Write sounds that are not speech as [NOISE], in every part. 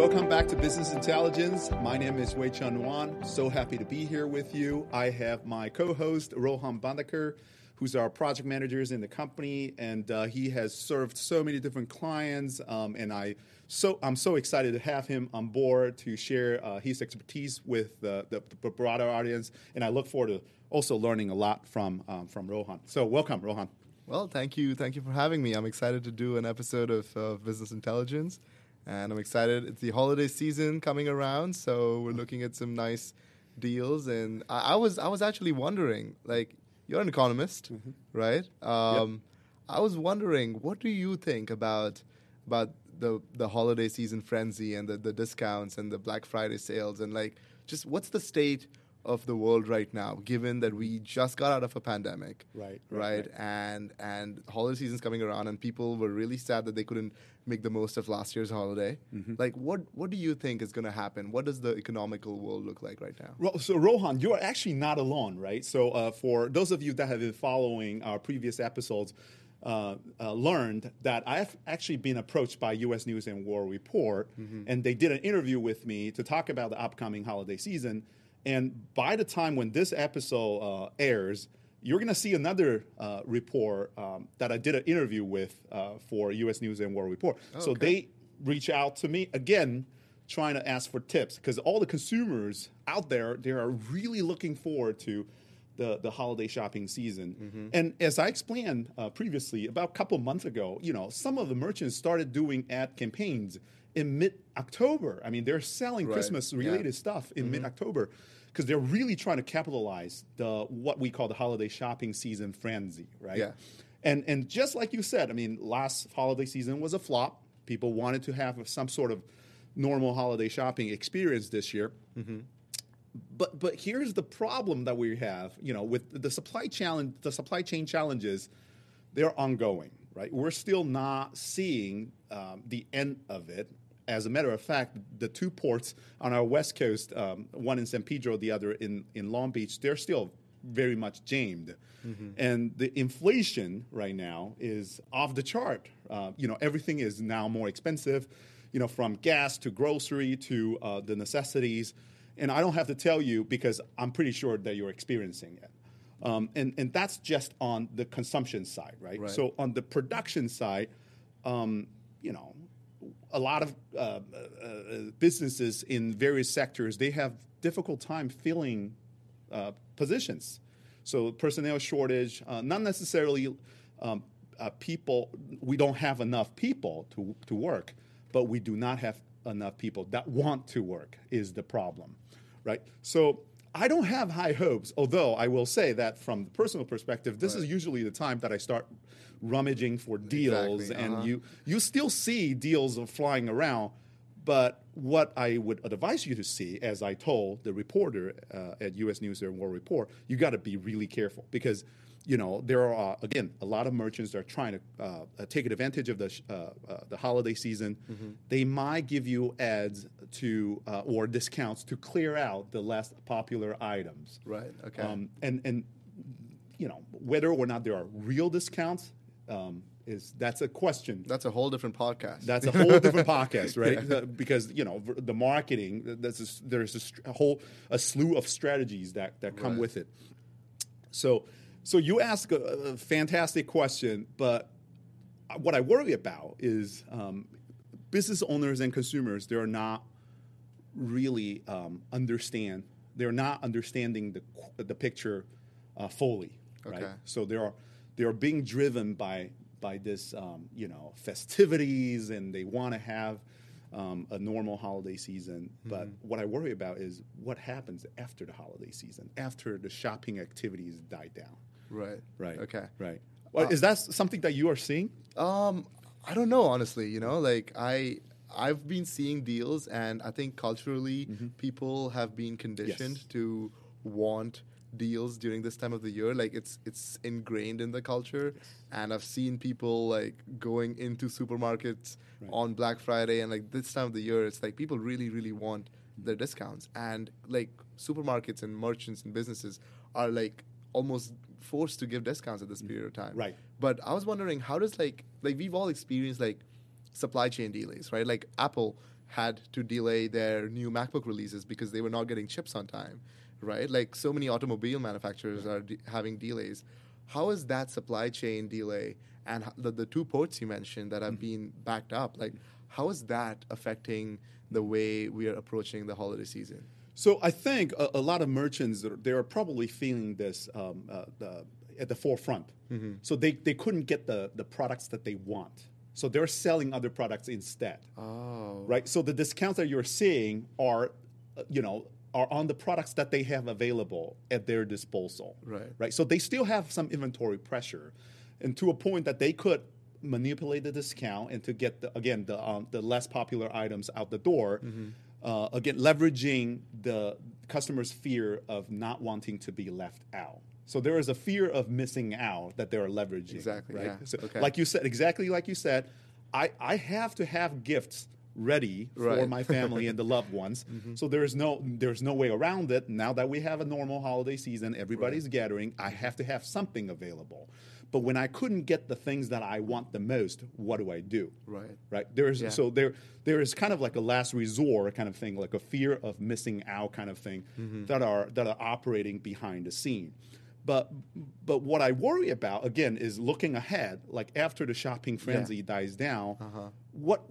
welcome back to Business Intelligence. My name is Wei Chun Wan. So happy to be here with you. I have my co-host Rohan Bandekar, who's our project managers in the company, and uh, he has served so many different clients. Um, and I so I'm so excited to have him on board to share uh, his expertise with the, the, the, broader audience. And I look forward to also learning a lot from um, from Rohan. So welcome, Rohan. Well, thank you, thank you for having me. I'm excited to do an episode of uh, Business Intelligence and I'm excited. It's the holiday season coming around, so we're looking at some nice deals. And I, I was I was actually wondering, like, you're an economist, mm-hmm. right? Um, yep. I was wondering, what do you think about about the the holiday season frenzy and the, the discounts and the Black Friday sales and like just what's the state of the world right now, given that we just got out of a pandemic, right, right, right, and and holiday season's coming around, and people were really sad that they couldn't make the most of last year's holiday. Mm-hmm. Like, what what do you think is going to happen? What does the economical world look like right now? So, Rohan, you are actually not alone, right? So, uh, for those of you that have been following our previous episodes. Uh, uh, learned that I've actually been approached by U.S. News and World Report, mm-hmm. and they did an interview with me to talk about the upcoming holiday season. And by the time when this episode uh, airs, you're going to see another uh, report um, that I did an interview with uh, for U.S. News and World Report. Oh, so they reach out to me again, trying to ask for tips because all the consumers out there they are really looking forward to the, the holiday shopping season. Mm-hmm. And as I explained uh, previously, about a couple months ago, you know, some of the merchants started doing ad campaigns in mid October. I mean, they're selling right. Christmas related yeah. stuff in mm-hmm. mid October because they're really trying to capitalize the what we call the holiday shopping season frenzy, right? Yeah. And and just like you said, I mean, last holiday season was a flop. People wanted to have some sort of normal holiday shopping experience this year. Mm-hmm. But but here's the problem that we have, you know, with the supply challenge, the supply chain challenges, they're ongoing, right? We're still not seeing um, the end of it as a matter of fact, the two ports on our west coast, um, one in San Pedro, the other in, in Long Beach, they're still very much jammed. Mm-hmm. And the inflation right now is off the chart. Uh, you know, everything is now more expensive, you know, from gas to grocery to uh, the necessities. And I don't have to tell you because I'm pretty sure that you're experiencing it. Um, and, and that's just on the consumption side, right? right. So on the production side, um, you know, a lot of uh, uh, businesses in various sectors they have difficult time filling uh, positions. So personnel shortage, uh, not necessarily um, uh, people. We don't have enough people to to work, but we do not have enough people that want to work. Is the problem, right? So I don't have high hopes, although I will say that from the personal perspective, this right. is usually the time that I start rummaging for deals, exactly. uh-huh. and you you still see deals flying around. But what I would advise you to see, as I told the reporter uh, at U.S. News and World Report, you got to be really careful because you know there are again a lot of merchants that are trying to uh, uh take advantage of the sh- uh, uh, the holiday season. Mm-hmm. They might give you ads to uh, or discounts to clear out the less popular items. Right. Okay. Um, and and you know whether or not there are real discounts um, is that's a question. That's a whole different podcast. That's a whole different [LAUGHS] podcast, right? yeah. because you know the marketing. There's a, there's a, whole a slew of strategies that that come right. with it. So so you ask a, a, fantastic question, but what I worry about is um, business owners and consumers. They're not really um, understand. They're not understanding the the picture uh, fully, okay. right? So there are they are being driven by by this um, you know festivities and they want to have um, a normal holiday season. Mm-hmm. But what I worry about is what happens after the holiday season, after the shopping activities die down. Right. Right. Okay. Right. Well, uh, is that something that you are seeing? Um, I don't know, honestly. You know, like I I've been seeing deals, and I think culturally, mm-hmm. people have been conditioned yes. to want deals during this time of the year. Like it's it's ingrained in the culture, and I've seen people like going into supermarkets right. on Black Friday and like this time of the year. It's like people really really want their discounts, and like supermarkets and merchants and businesses are like almost forced to give discounts at this mm. period of time. Right. But I was wondering how does like like we've all experienced like supply chain delays, right? Like Apple had to delay their new MacBook releases because they were not getting chips on time, right? Like so many automobile manufacturers are de- having delays. How is that supply chain delay and the, the two ports you mentioned that have been backed up, like how is that affecting the way we are approaching the holiday season? So I think a, a lot of merchants they are probably feeling this um, uh, the, at the forefront. So they, they couldn't get the, the products that they want. So they're selling other products instead. Oh, Right. So the discounts that you're seeing are, uh, you know, are on the products that they have available at their disposal. Right. Right. So they still have some inventory pressure, and to a point that they could manipulate the discount and to get the again the um, the less popular items out the door. Uh, again, leveraging the customer's fear of not wanting to be left out. So there is a fear of missing out that they're leveraging. Exactly, Right. yeah. So Okay. like you said, exactly like you said, I, I have to have gifts ready for my family and the loved [LAUGHS] ones. So there's no there's no way around it. Now that we have a normal holiday season, everybody's gathering. I have to have something available. But when I couldn't get the things that I want the most, what do I do? Right. Right. There's Yeah. so there there is kind of like a last resort kind of thing, like a fear of missing out kind of thing Mm-hmm. that are that are operating behind the scene. But but what I worry about again is looking ahead, like after the shopping frenzy dies down, Uh-huh. what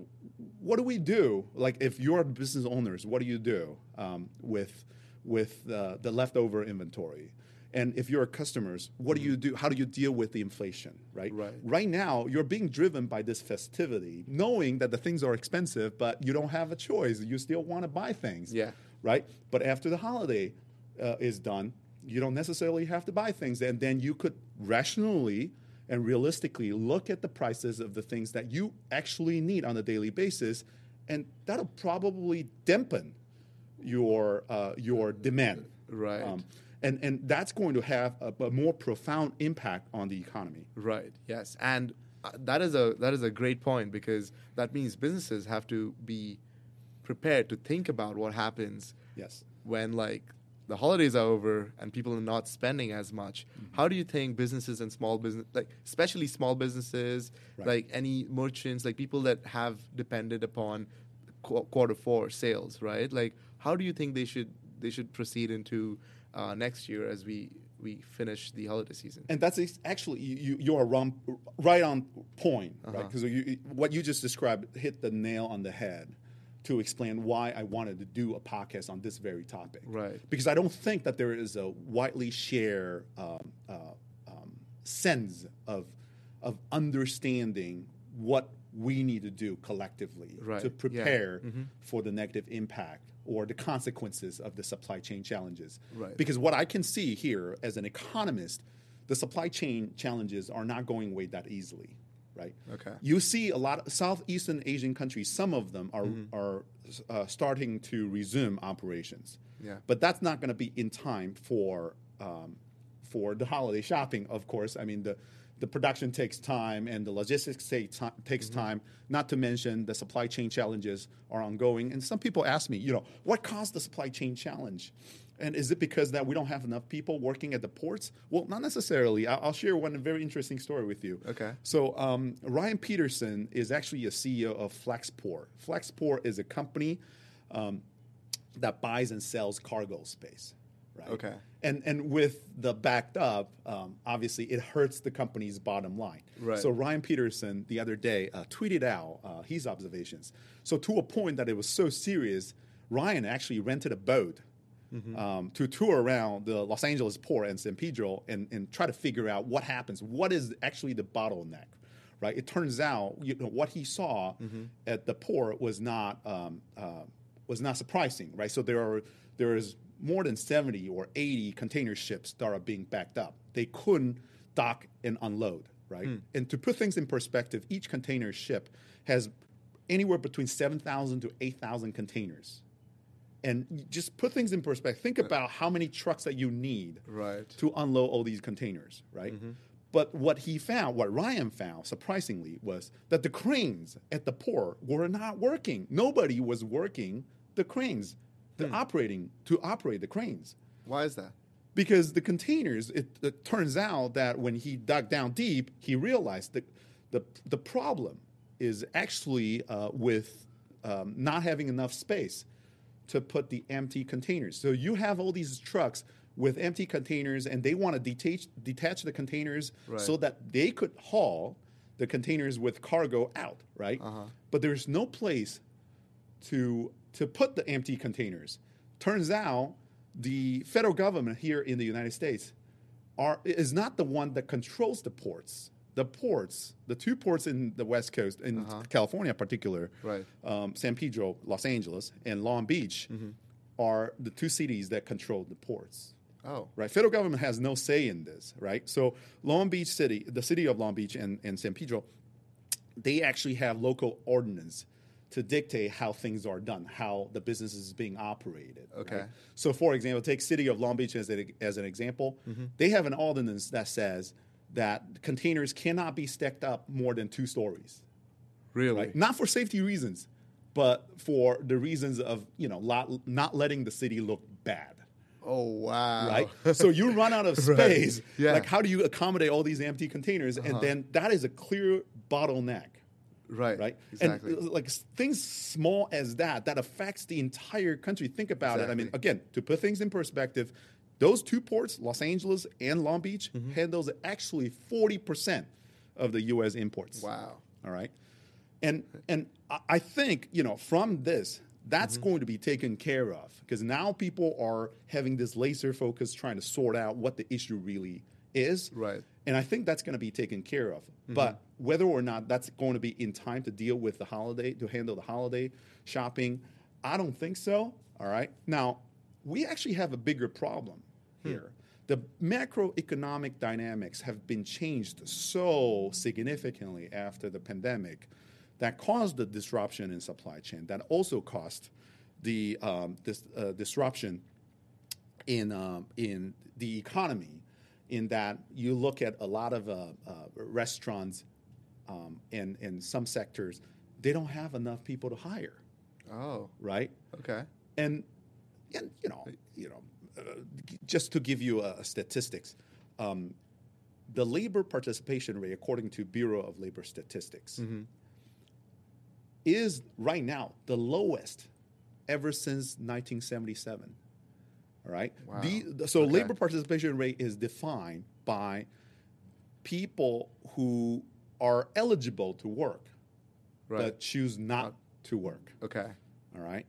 what do we do? Like if you're business owners, what do you do um, with with uh, the leftover inventory? And if you're customers, what do you do? How do you deal with the inflation? Right. Right. Right now, you're being driven by this festivity, knowing that the things are expensive, but you don't have a choice. You still want to buy things. Yeah. Right. But after the holiday uh, is done, you don't necessarily have to buy things, and then you could rationally and realistically look at the prices of the things that you actually need on a daily basis, and that'll probably dampen your uh, your demand. Right. and and that's going to have a, a more profound impact on the economy. Right. Yes, and uh, that is a that is a great point because that means businesses have to be prepared to think about what happens Yes. when like the holidays are over and people are not spending as much. Mm-hmm. How do you think businesses and small business like especially small businesses, Right. like any merchants, like people that have depended upon qu- quarter four sales, right? Like how do you think they should they should proceed into uh, next year as we we finish the holiday season? And that's actually you, you are wrong, right on point, right? Uh-huh. Because you, what you just described hit the nail on the head to explain why I wanted to do a podcast on this very topic. Right. Because I don't think that there is a widely shared um, uh, um, sense of of understanding what we need to do collectively Right. to Yeah. prepare for the negative impact or the consequences of the supply chain challenges. Right. Because what I can see here as an economist, the supply chain challenges are not going away that easily, right? Okay. You see a lot of Southeastern Asian countries, some of them are, are uh, starting to resume operations. Yeah. But that's not going to be in time for, um, for the holiday shopping, of course. I mean, the, the production takes time and the logistics take ti- takes time, not to mention the supply chain challenges are ongoing. And some people ask me, you know, what caused the supply chain challenge? And is it because that we don't have enough people working at the ports? Well, not necessarily. I'll, I'll share one very interesting story with you. Okay. So um, Ryan Peterson is actually a CEO of Flexport. Flexport is a company um, that buys and sells cargo space. Right. Okay. And and with the backed up, um, obviously it hurts the company's bottom line. Right. So Ryan Peterson the other day uh, tweeted out uh, his observations. So to a point that it was so serious, Ryan actually rented a boat um, to tour around the Los Angeles port and San Pedro and, and try to figure out what happens. What is actually the bottleneck? Right. It turns out you know what he saw at the port was not um, uh, was not surprising. Right. So there are there is more than 70 or 80 container ships that are being backed up. They couldn't dock and unload, right? And to put things in perspective, each container ship has anywhere between 7,000 to 8,000 containers. And just put things in perspective. Think about how many trucks that you need Right. to unload all these containers, right? But what he found, what Ryan found, surprisingly, was that the cranes at the port were not working. Nobody was working the cranes, the operating to operate the cranes, Why is that? because the containers. It, it turns out that when he dug down deep, he realized that the the problem is actually uh, with um, not having enough space to put the empty containers. So you have all these trucks with empty containers, and they want to detach detach the containers Right. so that they could haul the containers with cargo out, right? Uh-huh. But there's no place to to put the empty containers. Turns out the federal government here in the United States are is not the one that controls the ports. The ports, the two ports in the West Coast, in uh-huh. California in particular, Right. um, San Pedro, Los Angeles, and Long Beach, mm-hmm. are the two cities that control the ports Oh. right? Federal government has no say in this, right? So Long Beach City, the city of Long Beach and, and San Pedro, they actually have local ordinance to dictate how things are done, how the business is being operated. Okay. right? So, for example, take city of Long Beach as, a, as an example. Mm-hmm. They have an ordinance that says that containers cannot be stacked up more than two stories Really? right? Not for safety reasons, but for the reasons of you know lot, not letting the city look bad, Oh wow. right? so you [LAUGHS] run out of Right. space. Yeah. Like how do you accommodate all these empty containers? And uh-huh. then that is a clear bottleneck, right. right? Exactly. And like things small as that that affects the entire country. Think about it. I mean, again, to put things in perspective, those two ports, Los Angeles and Long Beach, Mm-hmm. handles actually forty percent of the U.S. imports. wow. All right. And and I- think, you know, from this, that's Mm-hmm. going to be taken care of because now people are having this laser focus trying to sort out what the issue really is. Right. Mm-hmm. And I think that's going to be taken care of. But whether or not that's going to be in time to deal with the holiday, to handle the holiday shopping, I don't think so. All right. Now, we actually have a bigger problem. Here. The macroeconomic dynamics have been changed so significantly after the pandemic that caused the disruption in supply chain, that also caused the um, this, uh, disruption in um, in the economy. In that you look at a lot of uh, uh, restaurants um, and in some sectors, they don't have enough people to hire, Oh. right? Okay. and and you know you know just to give you a, statistics um, the labor participation rate according to bureau of labor statistics mm-hmm. is right now the lowest ever since 1977 all right Wow. the, so Okay. labor participation rate is defined by people who are eligible to work Right. but choose not uh, to work Okay. all right.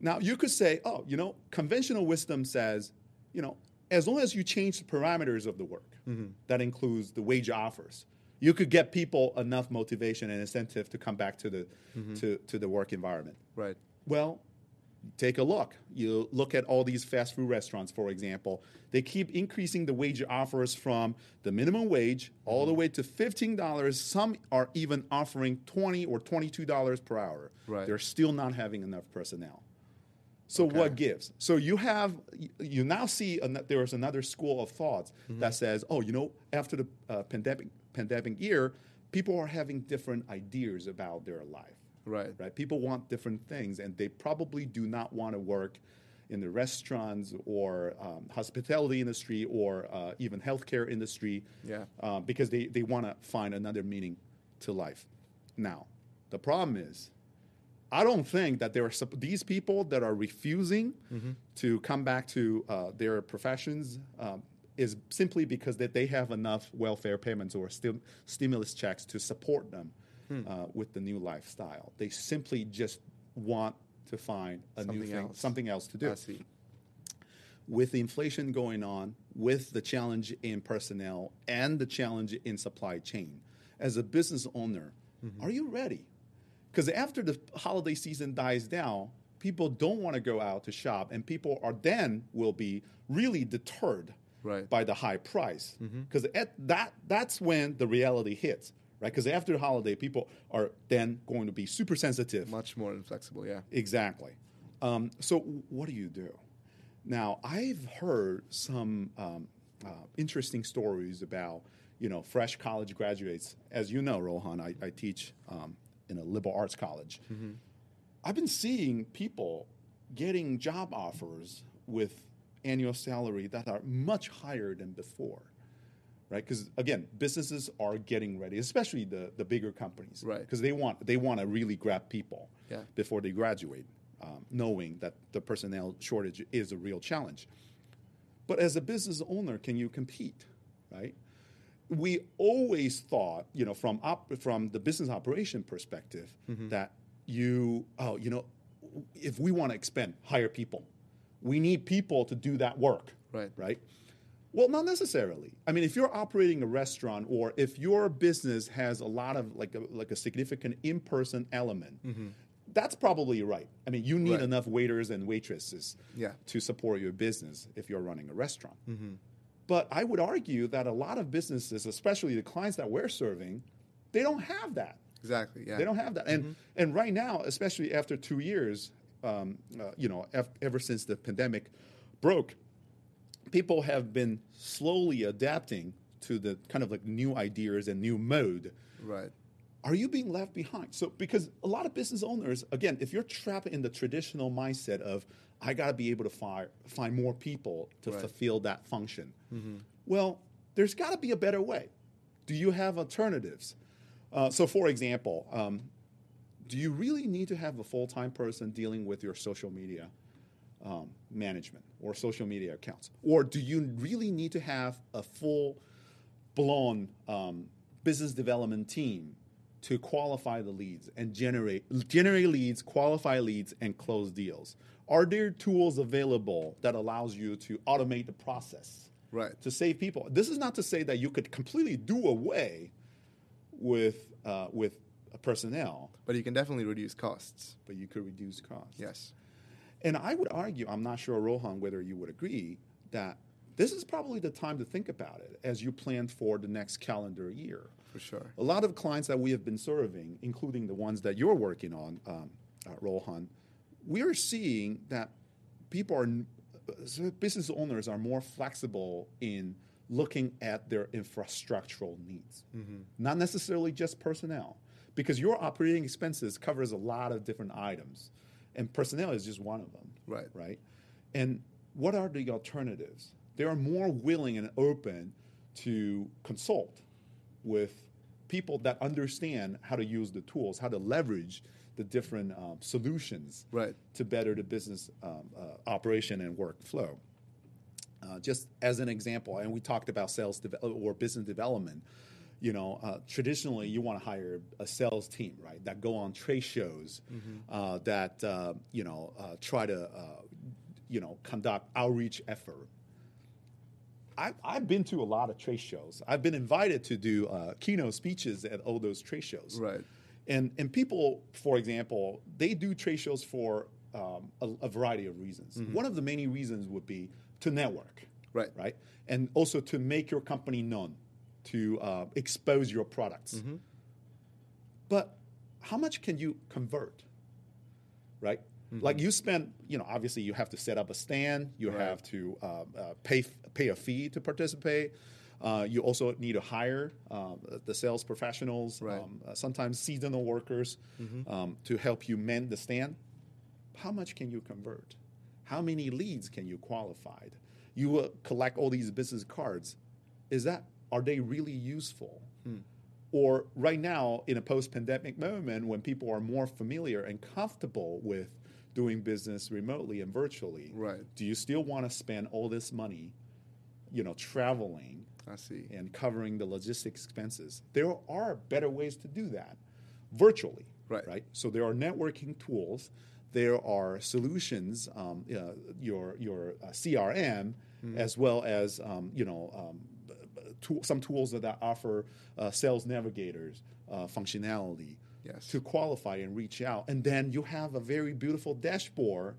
Now you could say, oh, you know, conventional wisdom says, you know, as long as you change the parameters of the work, mm-hmm. that includes the wage offers, you could get people enough motivation and incentive to come back to the mm-hmm. to, to the work environment. Right. Well, take a look. You look at all these fast food restaurants, for example. They keep increasing the wage offers from the minimum wage all the mm-hmm. way to fifteen dollars. Some are even offering twenty or twenty-two dollars per hour. Right. They're still not having enough personnel. So what gives? So you have you now see an, there is another school of thoughts that says, oh, you know, after the uh, pandemic pandemic year, people are having different ideas about their life Right. right? People want different things, and they probably do not want to work in the restaurants or um, hospitality industry or uh, even healthcare industry, Yeah. uh, because they, they want to find another meaning to life. Now, the problem is, I don't think that there are these people that are refusing to come back to uh, their professions um, is simply because that they have enough welfare payments or stim- stimulus checks to support them uh, with the new lifestyle. They simply just want to find a new Something thing, else. something else to do with the inflation going on, with the challenge in personnel and the challenge in supply chain, as a business owner, Mm-hmm. are you ready? Because after the holiday season dies down, people don't want to go out to shop, and people are then will be really deterred Right. by the high price. Mm-hmm. Because at that that's when the reality hits, right? Because after the holiday, people are then going to be super sensitive Much more inflexible. Yeah. Exactly. Um, so, what do you do? Now, I've heard some um, uh, interesting stories about, you know, fresh college graduates. As you know, Rohan, I, I teach um, in a liberal arts college. I've been seeing people getting job offers with annual salary that are much higher than before, right? Because again, businesses are getting ready, especially the the bigger companies, Right. Because they want they want to really grab people Yeah. before they graduate, um, knowing that the personnel shortage is a real challenge. But as a business owner, can you compete, right? We always thought, you know, from op- from the business operation perspective, Mm-hmm. that you, oh, you know, if we want to expand, hire people. We need people to do that work, Right. Right. Well, not necessarily. I mean, if you're operating a restaurant or if your business has a lot of like a, like a significant in-person element, that's probably right. I mean, you need Mm-hmm. Right. enough waiters and waitresses Yeah. to support your business if you're running a restaurant. But I would argue that a lot of businesses, especially the clients that we're serving, they don't have that. Exactly. Yeah. They don't have that. And and right now, especially after two years, um, uh, you know, ev- ever since the pandemic broke, people have been slowly adapting to the kind of like new ideas and new mode. Right. Are you being left behind? So because a lot of business owners, again, if you're trapped in the traditional mindset of I got to be able to fire, find more people to Right. fulfill that function, well, there's got to be a better way. Do you have alternatives? Uh, so, for example, um, do you really need to have a full time person dealing with your social media um, management or social media accounts? Or do you really need to have a full blown um, business development team to qualify the leads and generate generate leads, qualify leads, and close deals? Are there tools available that allows you to automate the process? Right. to save people. This is not to say that you could completely do away with uh, with personnel, But you can definitely reduce costs. but you could reduce costs. Yes. And I would argue, I'm not sure, Rohan, whether you would agree that this is probably the time to think about it as you plan for the next calendar year. For sure. A lot of clients that we have been serving, including the ones that you're working on, um, uh, Rohan, we are seeing that people are, uh, business owners are more flexible in looking at their infrastructural needs, not necessarily just personnel, because your operating expenses covers a lot of different items, and personnel is just one of them Right. right? And what are the alternatives? They are more willing and open to consult with people that understand how to use the tools, how to leverage the different um, solutions Right. to better the business um, uh, operation and workflow. Uh, just as an example, and we talked about sales deve- or business development. You know, uh, traditionally you want to hire a sales team, right? That go on trade shows, uh, that uh, you know uh, try to uh, you know conduct outreach effort. I, I've been to a lot of trade shows. I've been invited to do uh, keynote speeches at all those trade shows. Right. And and people, for example, they do trade shows for um, a, a variety of reasons. One of the many reasons would be to network, Right. right, and also to make your company known, to uh, expose your products. But how much can you convert, right? Like you spend, you know, obviously you have to set up a stand, you Right. have to uh, uh, pay pay a fee to participate. Uh, you also need to hire um, the sales professionals, Right. um, uh, sometimes seasonal workers, um, to help you mend the stand. How much can you convert? How many leads can you qualify? You uh, collect all these business cards. Is that are they really useful? Or right now, in a post-pandemic moment, when people are more familiar and comfortable with doing business remotely and virtually, Right. do you still want to spend all this money, you know, traveling I see. and covering the logistics expenses? There are better ways to do that virtually, Right. Right. So there are networking tools. There are solutions, um, uh, your your uh, CRM, Mm-hmm. as well as um, you know um, b- b- tool, some tools that offer uh, sales navigators uh, functionality Yes. to qualify and reach out. And then you have a very beautiful dashboard.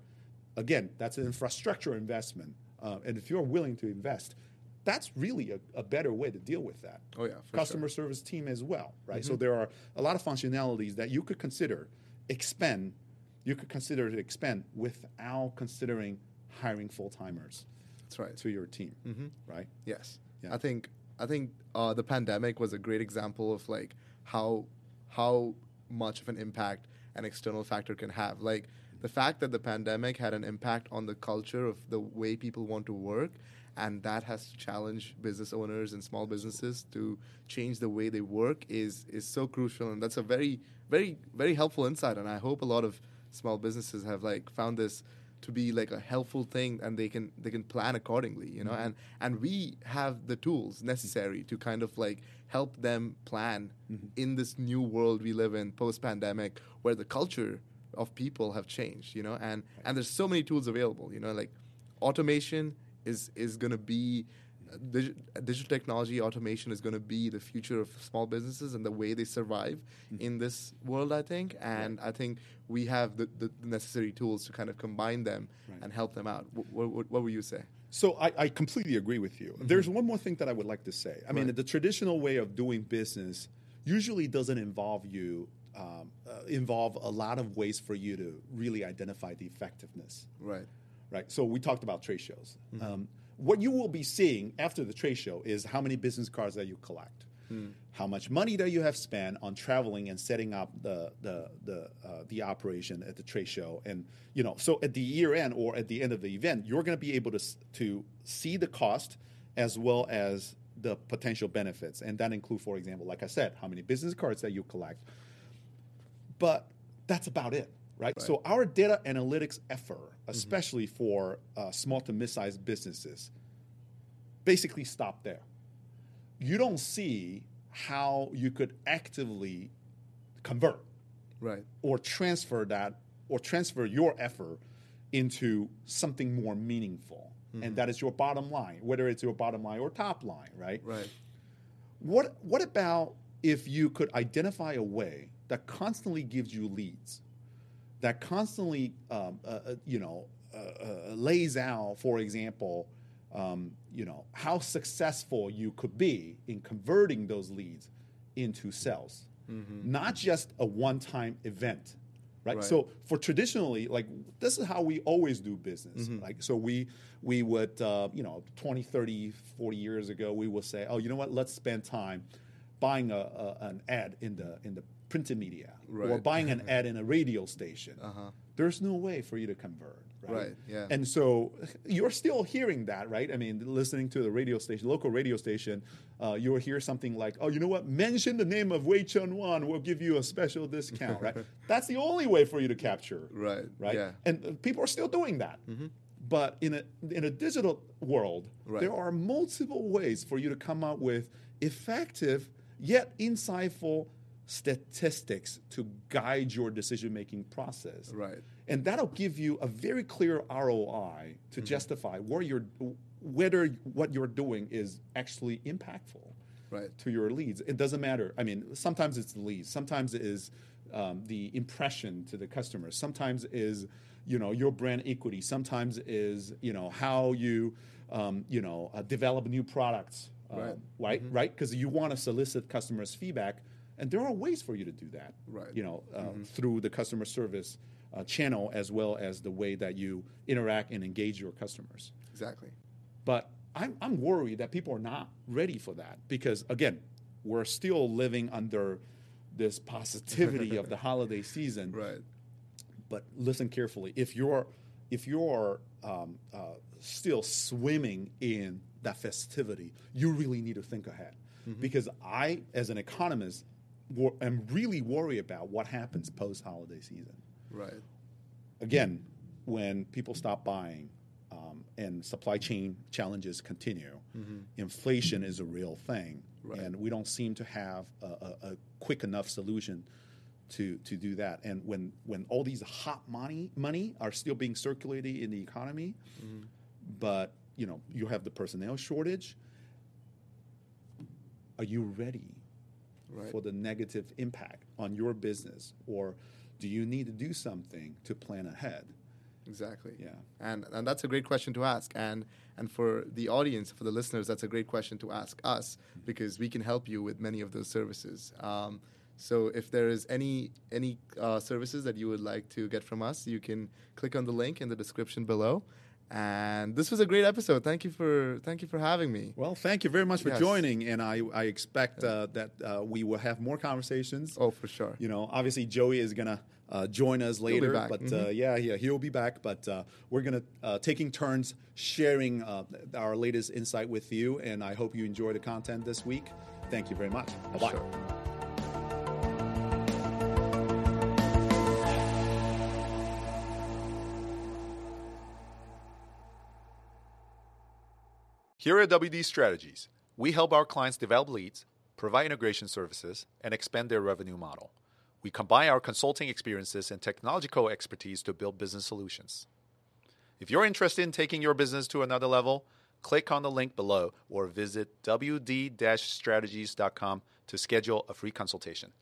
Again, that's an infrastructure investment. Uh, and if you're willing to invest, that's really a, a better way to deal with that. Oh, yeah, for Customer service team as well, right? Mm-hmm. So there are a lot of functionalities that you could consider expend. You could consider to expend without considering hiring full timers That's right. to your team, right? Yes, Yeah. I think I think uh, the pandemic was a great example of like how how much of an impact an external factor can have. Like the fact that the pandemic had an impact on the culture of the way people want to work, and that has to challenge business owners and small businesses to change the way they work is is so crucial, and that's a very very very helpful insight. And I hope a lot of small businesses have like found this to be like a helpful thing and they can they can plan accordingly you know mm-hmm. and and we have the tools necessary to kind of like help them plan mm-hmm. in this new world we live in post pandemic where the culture of people have changed you know and and there's so many tools available you know like automation is is going to be digital technology automation is going to be the future of small businesses and the way they survive mm-hmm. in this world i think and right. i think we have the, the, necessary tools to kind of combine them right. and help them out what, what, what would you say so I, I, completely agree with you mm-hmm. there's one more thing that i would like to say i right. mean the traditional way of doing business usually doesn't involve you um, uh, involve a lot of ways for you to really identify the effectiveness right right so we talked about trade shows mm-hmm. um, what you will be seeing after the trade show is how many business cards that you collect, hmm. how much money that you have spent on traveling and setting up the the the uh, the operation at the trade show, and you know, so at the year end or at the end of the event, you're going to be able to to see the cost as well as the potential benefits, and that include, for example, like I said, how many business cards that you collect. But that's about it. Right? right? So our data analytics effort. Especially mm-hmm. for uh, small to mid-sized businesses, basically stop there. You don't see how you could actively convert, right, or transfer that, or transfer your effort into something more meaningful, mm-hmm. and that is your bottom line, whether it's your bottom line or top line, right? Right. What What about if you could identify a way that constantly gives you leads? That constantly, um, uh, uh, you know, uh, uh, lays out, for example, um, you know, how successful you could be in converting those leads into sales, mm-hmm. not just a one-time event. Right? right? So for traditionally, like this is how we always do business. Mm-hmm. Like so we we would uh, you know 20, 30, 40 years ago we would say, oh, you know what? Let's spend time buying a, a, an ad in the in the printed media right. or buying an [LAUGHS] ad in a radio station. Uh-huh. There's no way for you to convert. Right? right. Yeah. And so [LAUGHS] you're still hearing that, right? I mean, listening to the radio station, local radio station, uh, you'll hear something like, "Oh, you know what? Mention the name of Wei Chun Wan. We'll give you a special discount." right. [LAUGHS] That's the only way for you to capture. Right. Right. Yeah. And uh, people are still doing that. Mm-hmm. But in a in a digital world, right. there are multiple ways for you to come up with effective yet insightful statistics to guide your decision making process. Right. And that'll give you a very clear ROI to mm-hmm. justify where you're whether what you're doing is actually impactful right. to your leads. It doesn't matter. I mean, sometimes it's the leads, sometimes it is um, the impression to the customer, sometimes is you know your brand equity, sometimes is you know how you um, you know uh, develop new products. Uh, right, right, mm-hmm. right, because you want to solicit customers' feedback and there are ways for you to do that. Right. You know, uh, mm-hmm. through the customer service uh, channel as well as the way that you interact and engage your customers. Exactly. But I'm, I'm worried that people are not ready for that because, again, we're still living under this positivity of the [LAUGHS] holiday season. Right. But listen carefully. If you're if you're um, uh, still swimming in that festivity, you really need to think ahead. Mm-hmm. Because I, as an economist, am really worried about what happens post holiday season. Right. Again, when people stop buying um, and supply chain challenges continue, mm-hmm. inflation is a real thing, right. and we don't seem to have a, a, a, quick enough solution to to do that. And when when all these hot money money are still being circulated in the economy, mm-hmm. but you know you have the personnel shortage. Are you ready right. for the negative impact on your business, or do you need to do something to plan ahead? Exactly. Yeah. And and that's a great question to ask. And and for the audience, for the listeners, that's a great question to ask us because we can help you with many of those services. Um, so if there is any any uh, services that you would like to get from us, you can click on the link in the description below, And this was a great episode. Thank you for thank you for having me. Well, thank you very much for Yes. joining, and I, I expect uh, that uh, we will have more conversations. Oh, for sure. You know, obviously Joey is gonna uh, join us later. Mm-hmm. but uh, yeah, yeah, he'll be back. But uh, we're gonna uh, taking turns sharing uh, our latest insight with you, and I hope you enjoy the content this week. Thank you very much. Bye bye. Sure. Here at WD Strategies, we help our clients develop leads, provide integration services, and expand their revenue model. We combine our consulting experiences and technological expertise to build business solutions. If you're interested in taking your business to another level, click on the link below or visit wd-strategies.com to schedule a free consultation.